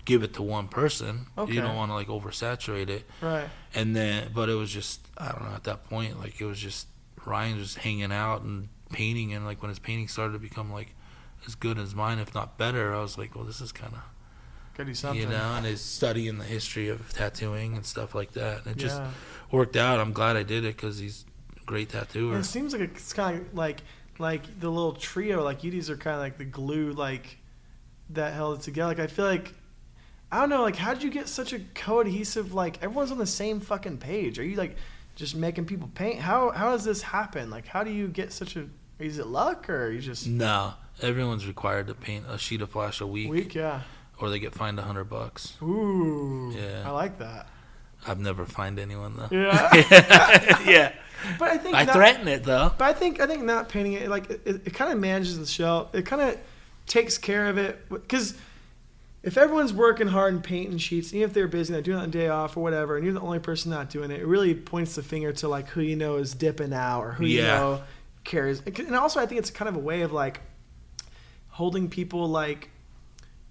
give it to one person. Okay. You don't want to like oversaturate it. Right. And then, but it was just I don't know at that point like it was just Ryan just hanging out and painting, and like when his painting started to become like as good as mine, if not better, I was like, well, this is kind of do something. you know, and his studying the history of tattooing and stuff like that, and it just worked out. I'm glad I did it because he's a great tattooer. And it seems like it's kind of like like the little trio, like you these are kind of like the glue, like that held it together. Like I feel like I don't know, like how did you get such a cohesive? Like everyone's on the same fucking page. Are you like just making people paint? How how does this happen? Like how do you get such a? Is it luck or you just No, everyone's required to paint a sheet of flash a week, Week, Yeah. or they get fined a hundred bucks. Ooh. Yeah. I like that. I've never fined anyone though. Yeah. yeah, but I think I not- threaten it though. But I think I think not painting it like it, it, kind of manages the show. It kind of takes care of it because if everyone's working hard and painting sheets, even if they're busy, and they're doing it on day off or whatever, and you're the only person not doing it, it really points the finger to like who you know is dipping out or who you know cares. And also, I think it's kind of a way of like holding people like,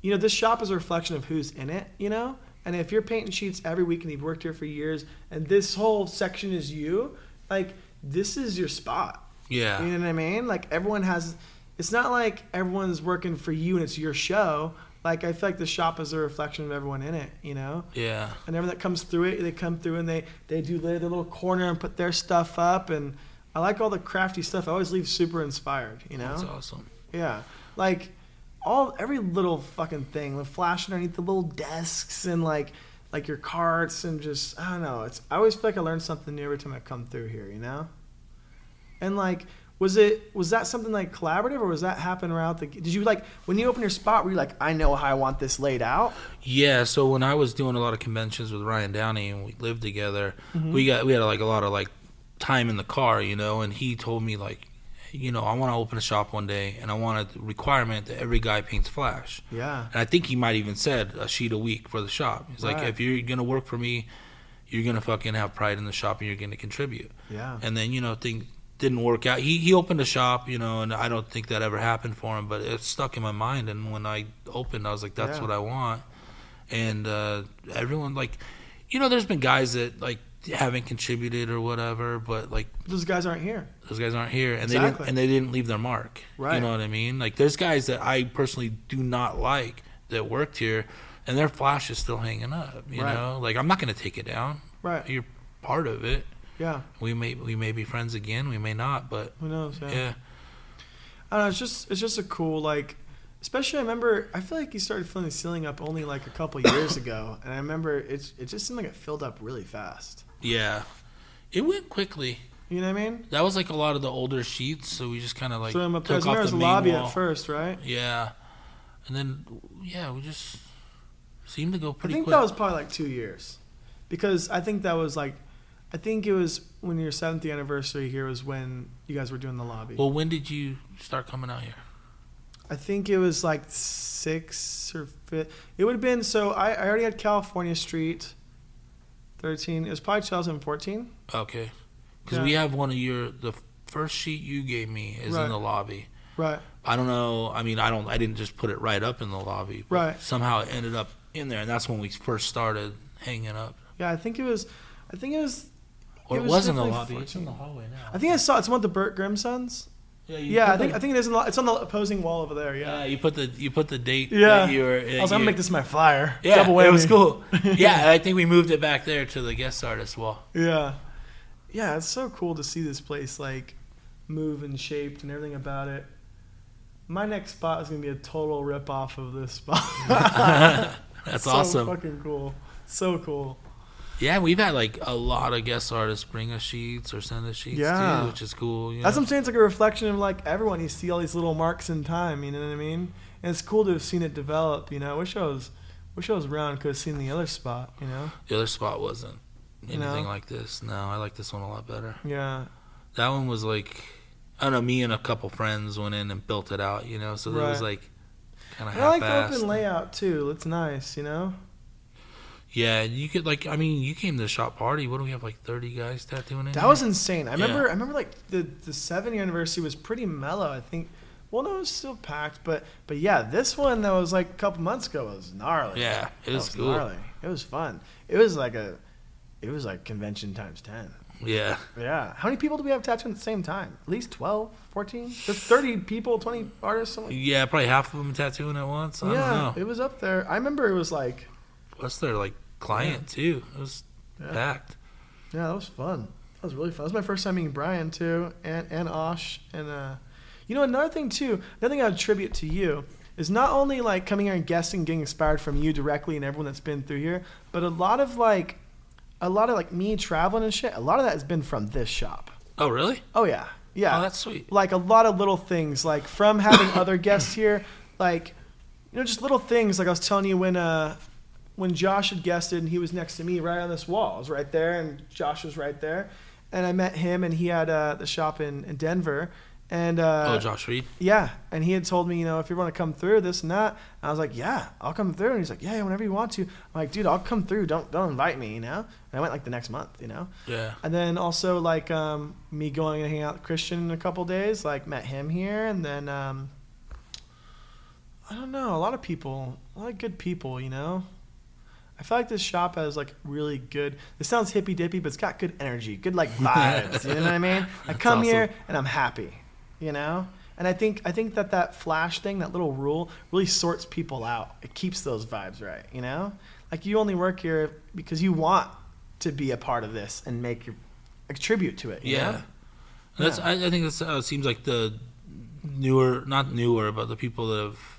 you know, this shop is a reflection of who's in it, you know. And if you're painting sheets every week and you've worked here for years, and this whole section is you, like this is your spot. Yeah, You know what I mean? Like everyone has. It's not like everyone's working for you and it's your show. Like I feel like the shop is a reflection of everyone in it. You know, yeah, and everyone that comes through it, they come through and they they do their, their little corner and put their stuff up. And I like all the crafty stuff. I always leave super inspired. You know? that's awesome. Yeah, like all every little fucking thing, the flash underneath the little desks and like like your carts and just I don't know. It's I always feel like I learn something new every time I come through here. You know. And like, was it was that something like collaborative or was that happen around the? Did you like when you open your spot? Were you like, I know how I want this laid out? Yeah, so when I was doing a lot of conventions with Ryan Downey and we lived together, we mm-hmm. got we had like a lot of like time in the car, you know, and he told me like, you know, I want to open a shop one day and I want a requirement that every guy paints flash. Yeah. And I think he might even said a sheet a week for the shop. He's like, if you're gonna work for me, you're gonna fucking have pride in the shop and you're gonna contribute. Yeah. And then you know things didn't work out. He he opened a shop, you know, and I don't think that ever happened for him, but it stuck in my mind. And when I opened, I was like, that's Yeah. what I want. And uh, everyone like, you know, there's been guys that like haven't contributed or whatever, but like Those guys aren't here. those guys aren't here and they didn't and they didn't leave their mark. Right. You know what I mean? Like there's guys that I personally do not like that worked here and their flash is still hanging up. You Right. know? Like I'm not gonna take it down. Right. You're part of it. Yeah. We may we may be friends again, we may not, but Who knows? Yeah. yeah. I don't know. It's just it's just a cool like. Especially, I remember. I feel like you started filling the ceiling up only like a couple years ago, and I remember it's it just seemed like it filled up really fast. Yeah. It went quickly. You know what I mean? That was like a lot of the older sheets, so we just kind of like so I'm took off the a main lobby wall. at first, right? Yeah, and then yeah, we just seemed to go pretty. I think quick. that was probably like two years, because I think that was like, I think it was when your seventh anniversary here was when you guys were doing the lobby. well, when did you start coming out here? I think it was like six or fifth. It would have been so. I, I already had California Street. Thirteen. It was probably 2014. Okay, because Yeah. we have one of your the first sheet you gave me is Right. in the lobby. Right. I don't know. I mean, I don't. I didn't just put it right up in the lobby. but Right. Somehow it ended up in there, and that's when we first started hanging up. Yeah, I think it was. I think it was. Or It it was was, in the definitely lobby. It's 14. in the hallway now. I think I saw it's one of the Bert Grimm sons. Yeah, Yeah, I think the- I think it is. In the, it's on the opposing wall over there. Yeah, Yeah. you put the you put the date. Yeah. that you were, I was gonna make this my flyer. Yeah, Double it was cool. yeah, I think we moved it back there to the guest artist wall. Yeah. Yeah, it's so cool to see this place like move and shaped and everything about it. My next spot is gonna be a total rip off of this spot. That's so awesome. Fucking cool. So cool. Yeah, we've had like a lot of guest artists bring us sheets or send us sheets Yeah. too, which is cool. You That's know? what I'm saying. It's like a reflection of like everyone. You see all these little marks in time. You know what I mean? And it's cool to have seen it develop. You know, I wish I was, wish I was around. Could have seen the other spot. You know? the other spot wasn't anything like this. No, I like this one a lot better. Yeah. That one was like, I don't know. Me and a couple friends went in and built it out. You know, so it was like kind of I like the open layout too. It's nice. You know? Yeah, you could like. I mean, you came to the shop party. What do we have? Like thirty guys tattooing in. That here? was insane. I remember. Yeah. I remember like the the seven year anniversary was pretty mellow. I think. Well, no, it was still packed, but but yeah, this one that was like a couple months ago was gnarly. Yeah, it That was cool. gnarly. It was fun. It was like a, it was like convention times ten. Yeah, Yeah. How many people do we have tattooing at the same time? At least 12, 14? There's 30 people, 20 artists, something. yeah. Probably half of them tattooing at once. I yeah, don't know. it was up there. I remember it was like, What's there, like client too? It was Yeah. packed. yeah, that was fun. That was really fun. That was my first time meeting Brian too, and and Osh, and uh, You know, another thing too, another thing I would attribute to you is not only like coming here and guessing, getting inspired from you directly and everyone that's been through here, but a lot of like, a lot of like me traveling and shit. A lot of that has been from this shop. Oh, really? Oh yeah, yeah. Oh, that's sweet. like a lot of little things, like from having other guests here, like you know, just little things. Like I was telling you when uh when Josh had guested and he was next to me right on this wall. I was right there and Josh was right there. And I met him and he had uh, the shop in, in Denver. And uh, oh, Josh Reed. yeah, and he had told me, you know, if you want to come through this and that, I was like, yeah, I'll come through. And he's like, yeah, whenever you want to. I'm like, dude, I'll come through. Don't don't invite me, you know. And I went like the next month, you know. Yeah. And then also like um, me going and hanging out with Christian in a couple days, like met him here, and then um, I don't know, a lot of people, a lot of good people, you know. I feel like this shop has like really good. This sounds hippy dippy, but it's got good energy, good like vibes. you know what I mean? I come here and I'm happy, you know. And I think I think that that flash thing, that little rule, really sorts people out. It keeps those vibes right, you know. Like you only work here because you want to be a part of this and make your contribute to it. you Yeah. know? That's. Yeah. I, I think that's. Uh, seems like the newer, not newer, but the people that have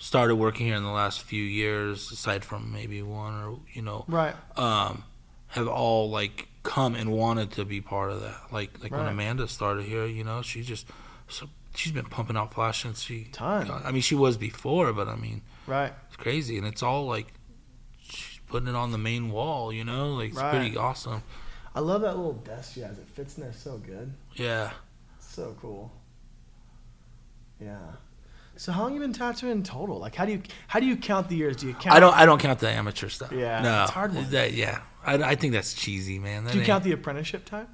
started working here in the last few years, aside from maybe one or you know, Right. um, have all like come and wanted to be part of that. Like like when Amanda started here, you know, she just so she's been pumping out flash since she. Ton. got- I mean, she was before, but I mean, Right. it's crazy, and it's all like she's putting it on the main wall. You know, like it's Right. pretty awesome. I love that little desk she has. It fits in there so good. Yeah. So cool. Yeah. So how long you been tattooing in total? Like how do you how do you count the years? Do you count? I don't. I don't count the amateur stuff. Yeah, no, it's hard one. That, yeah, I, I think that's cheesy, man. That Do you count the apprenticeship time?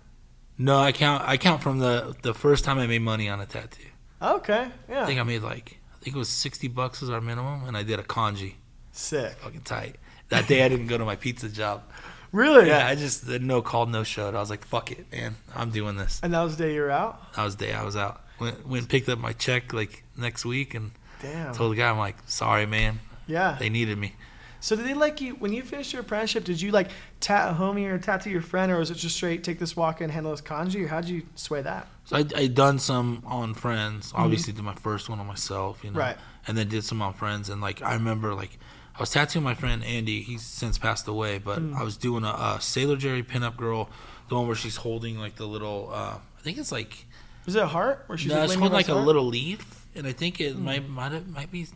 No, I count. I count from the the first time I made money on a tattoo. Okay. Yeah. I think I made like I think it was sixty bucks was our minimum, and I did a kanji. Sick. Fucking tight. That day I didn't go to my pizza job. Really? Yeah, I just no called, no showed. I was like, fuck it, man. I'm doing this. And that was the day you were out. That was the day I was out. Went went and picked up my check like next week and Damn. told the guy I'm like, sorry, man. Yeah. They needed me. So did they like you when you finished your apprenticeship? Did you like tat a homie or tattoo your friend, or was it just straight take this walk and handle this kanji, or how'd you sway that? So I I done some on friends. Obviously, did my first one on myself, you know, Right. and then did some on friends. And like I remember, like I was tattooing my friend Andy. He's since passed away, but I was doing a, a Sailor Jerry pinup girl, the one where she's holding like the little. Uh, I think it's like Was it a heart? Where she's no, it's leaning holding on like a heart? little leaf, and I think it might might might be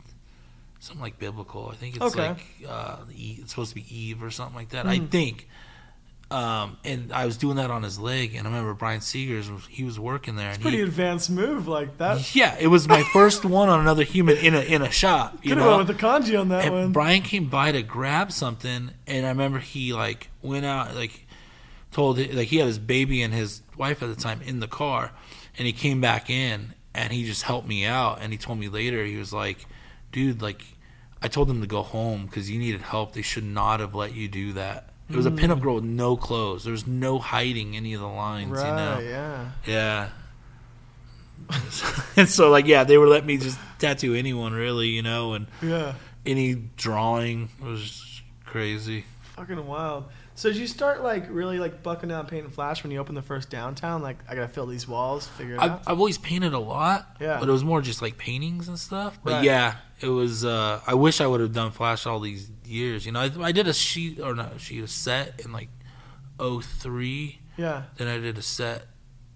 something like biblical. I think it's Okay. like uh, it's supposed to be Eve or something like that. I think. Um, and I was doing that on his leg, and I remember Brian Seegers he was working there, and Pretty he, advanced move like that. yeah, it was my first one on another human in a in a shop. You Could have know, went with the kanji on that and one. Brian came by to grab something, and I remember he like went out like told like he had his baby and his wife at the time in the car, and he came back in and he just helped me out, and he told me later he was like, dude, like I told them to go home because you needed help. They should not have let you do that. It was a mm. pinup girl with no clothes. There was no hiding any of the lines. right? You know. Yeah. Yeah. and so like yeah, they would let me just tattoo anyone really, you know, and Yeah. any drawing was crazy. Fucking wild. So did you start like really like bucking down paint and flash when you opened the first downtown? Like I gotta fill these walls, figure it I've, out. I've always painted a lot, Yeah. but it was more just like paintings and stuff. But Right. yeah, it was. Uh, I wish I would have done flash all these years. You know, I, I did a sheet or not a sheet, a set in like 03. Yeah. Then I did a set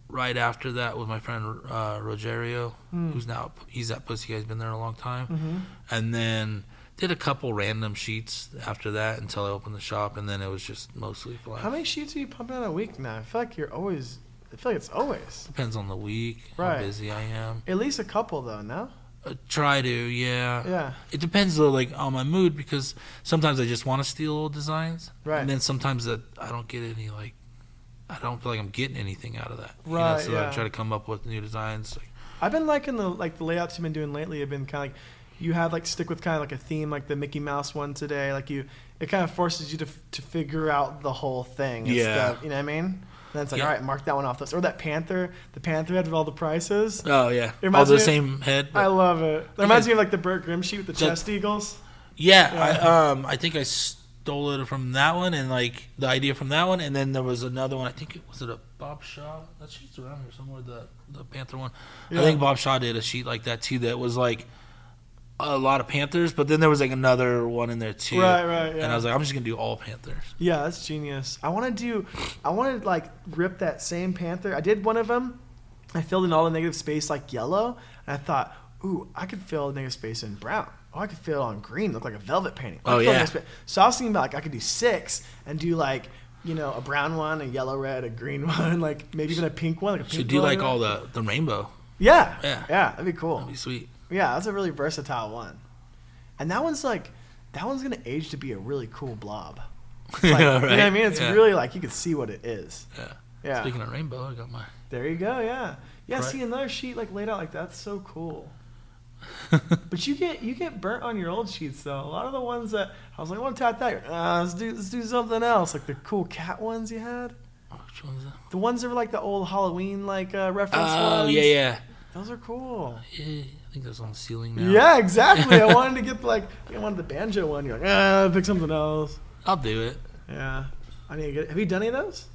right after that with my friend uh, Rogerio, Hmm. who's now he's at Pussy Guy's been there a long time, Mm-hmm. and then did a couple random sheets after that until I opened the shop, and then it was just mostly flash. How many sheets are you pumping out a week now? I feel like you're always. I feel like it's always Depends on the week, Right. how busy I am. at least a couple though. No. Uh, try to, yeah. Yeah. It depends though, like on my mood, because sometimes I just want to steal old designs, Right. and then sometimes that I don't get any like, I don't feel like I'm getting anything out of that. You know, Right, so yeah. I try to come up with new designs. Like, I've been liking the like the layouts you've been doing lately. Have been kind of like you have like stick with kind of like a theme, like the Mickey Mouse one today. Like you, it kind of forces you to to figure out the whole thing. Yeah. you know what I mean. And then it's like, Yeah. all right, mark that one off this. Or that Panther, the Panther head with all the prices. oh yeah, It all the me of- same head. I love it. It reminds me of like the Bert Grimm sheet with the That- chest eagles. yeah, Yeah. I um I think I stole it from that one, and like the idea from that one, and then there was another one. I think it was it a Bob Shaw. That sheet's around here somewhere. The the Panther one. Yeah. I think Bob Shaw did a sheet like that too. That was like a lot of Panthers, but then there was like another one in there too. Right, right, yeah. And I was like, I'm just gonna do all Panthers. Yeah, that's genius. I want to do. I want to like rip that same panther. I did one of them. I filled in all the negative space like yellow, and I thought, ooh, I could fill the negative space in brown. Oh, I could fill it on green, look like a velvet painting. I Oh, yeah. So I was thinking about like I could do six and do like you know a brown one, a yellow red, a green one, like maybe even a pink one. Like a pink Should do like all the the rainbow. Yeah, Yeah. yeah, that'd be cool. That'd be sweet. Yeah, that's a really versatile one. And that one's like, that one's gonna age to be a really cool blob. Like, Yeah, You know what I mean? It's Yeah. really like you can see what it is. Yeah. Yeah. Speaking of rainbow, I got my. There you go. Yeah. Yeah. Right. See another sheet like laid out like that's so cool. but you get you get burnt on your old sheets though. A lot of the ones that I was like, I want to tap that. Uh, let's do let's do something else. Like the cool cat ones you had. Which one's that? The ones that were like the old Halloween like uh, reference ones. Oh ones. yeah, yeah. Those are cool. Yeah, think that's on the ceiling now. Yeah, exactly. I wanted to get like I wanted the banjo one. You're like, ah, pick something else. I'll do it. Yeah. I need to get. Have you done any of those?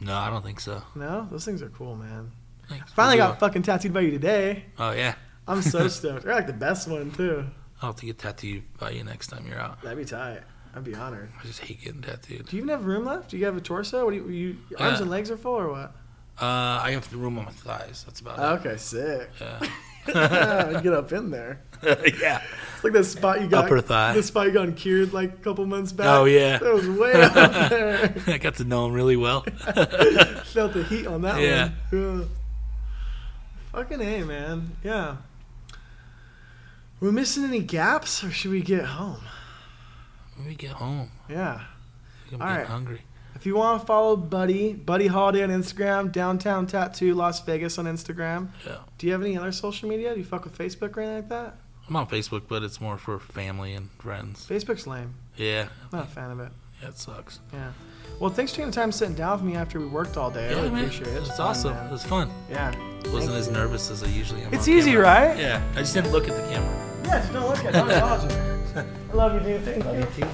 No, I don't think so. No, those things are cool, man. Thanks. Finally got fucking tattooed by you today. Oh yeah. I'm so stoked. They're like the best one too. I'll have to get tattooed by you next time you're out. That'd be tight. I'd be honored. I just hate getting tattooed. Do you even have room left? Do you have a torso? What do you, you your arms Yeah. and legs are full or what? Uh, I have the room on my thighs. That's about it. Okay, sick. it. get up in there. Yeah. It's like that spot you got. Upper thigh. The spot you got cured like a couple months back. Oh, yeah. That was way up there. I got to know him really well. Felt the heat on that Yeah. one. Yeah. Fucking A, man. Yeah. we missing any gaps or should we get home? When we get home, Yeah. I'm All getting right. hungry. If you want to follow Buddy, Buddy Holiday on Instagram, Downtown Tattoo Las Vegas on Instagram. Yeah. Do you have any other social media? Do you fuck with Facebook or anything like that? I'm on Facebook, but it's more for family and friends. Facebook's lame. Yeah. I'm not a fan of it. Yeah, it sucks. Yeah. Well, thanks for taking the time sitting down with me after we worked all day. I Yeah, really man. appreciate it. It's fun, awesome. man. It was fun. Yeah. Wasn't Thank as you. nervous as I usually am. It's easy, camera. right? Yeah. I just didn't look at the camera. Yeah, just don't look at it. Don't acknowledge it. I love you, dude. Thank you. too.